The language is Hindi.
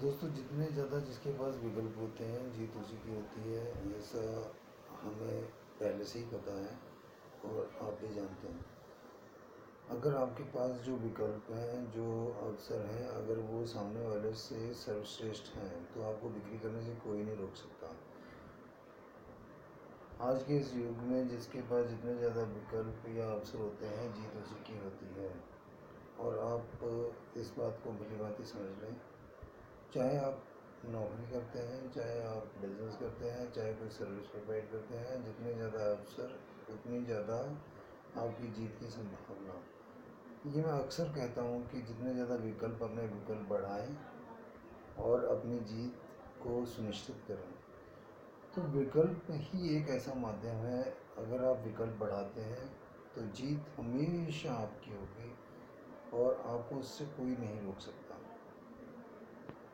दोस्तों, जितने ज़्यादा जिसके पास विकल्प होते हैं, जीत उसी की होती है। ऐसा हमें पहले से ही पता है और आप भी जानते हैं। अगर आपके पास जो विकल्प हैं, जो अवसर हैं, अगर वो सामने वाले से सर्वश्रेष्ठ हैं तो आपको बिक्री करने से कोई नहीं रोक सकता। आज के इस युग में जिसके पास जितने ज़्यादा विकल्प या अवसर होते हैं, जीत उसी की होती है। और आप इस बात को भली बात समझ लें। चाहे आप नौकरी करते हैं, चाहे आप बिज़नेस करते हैं, चाहे कोई सर्विस प्रोवाइड करते हैं, जितने ज़्यादा अवसर, उतनी ज़्यादा आपकी जीत की संभावना। ये मैं अक्सर कहता हूँ कि जितने ज़्यादा विकल्प अपने विकल्प बढ़ाएँ और अपनी जीत को सुनिश्चित करें तो विकल्प ही एक ऐसा माध्यम है। अगर आप विकल्प बढ़ाते हैं तो जीत हमेशा आपकी होगी और आपको उससे कोई नहीं रोक सकता।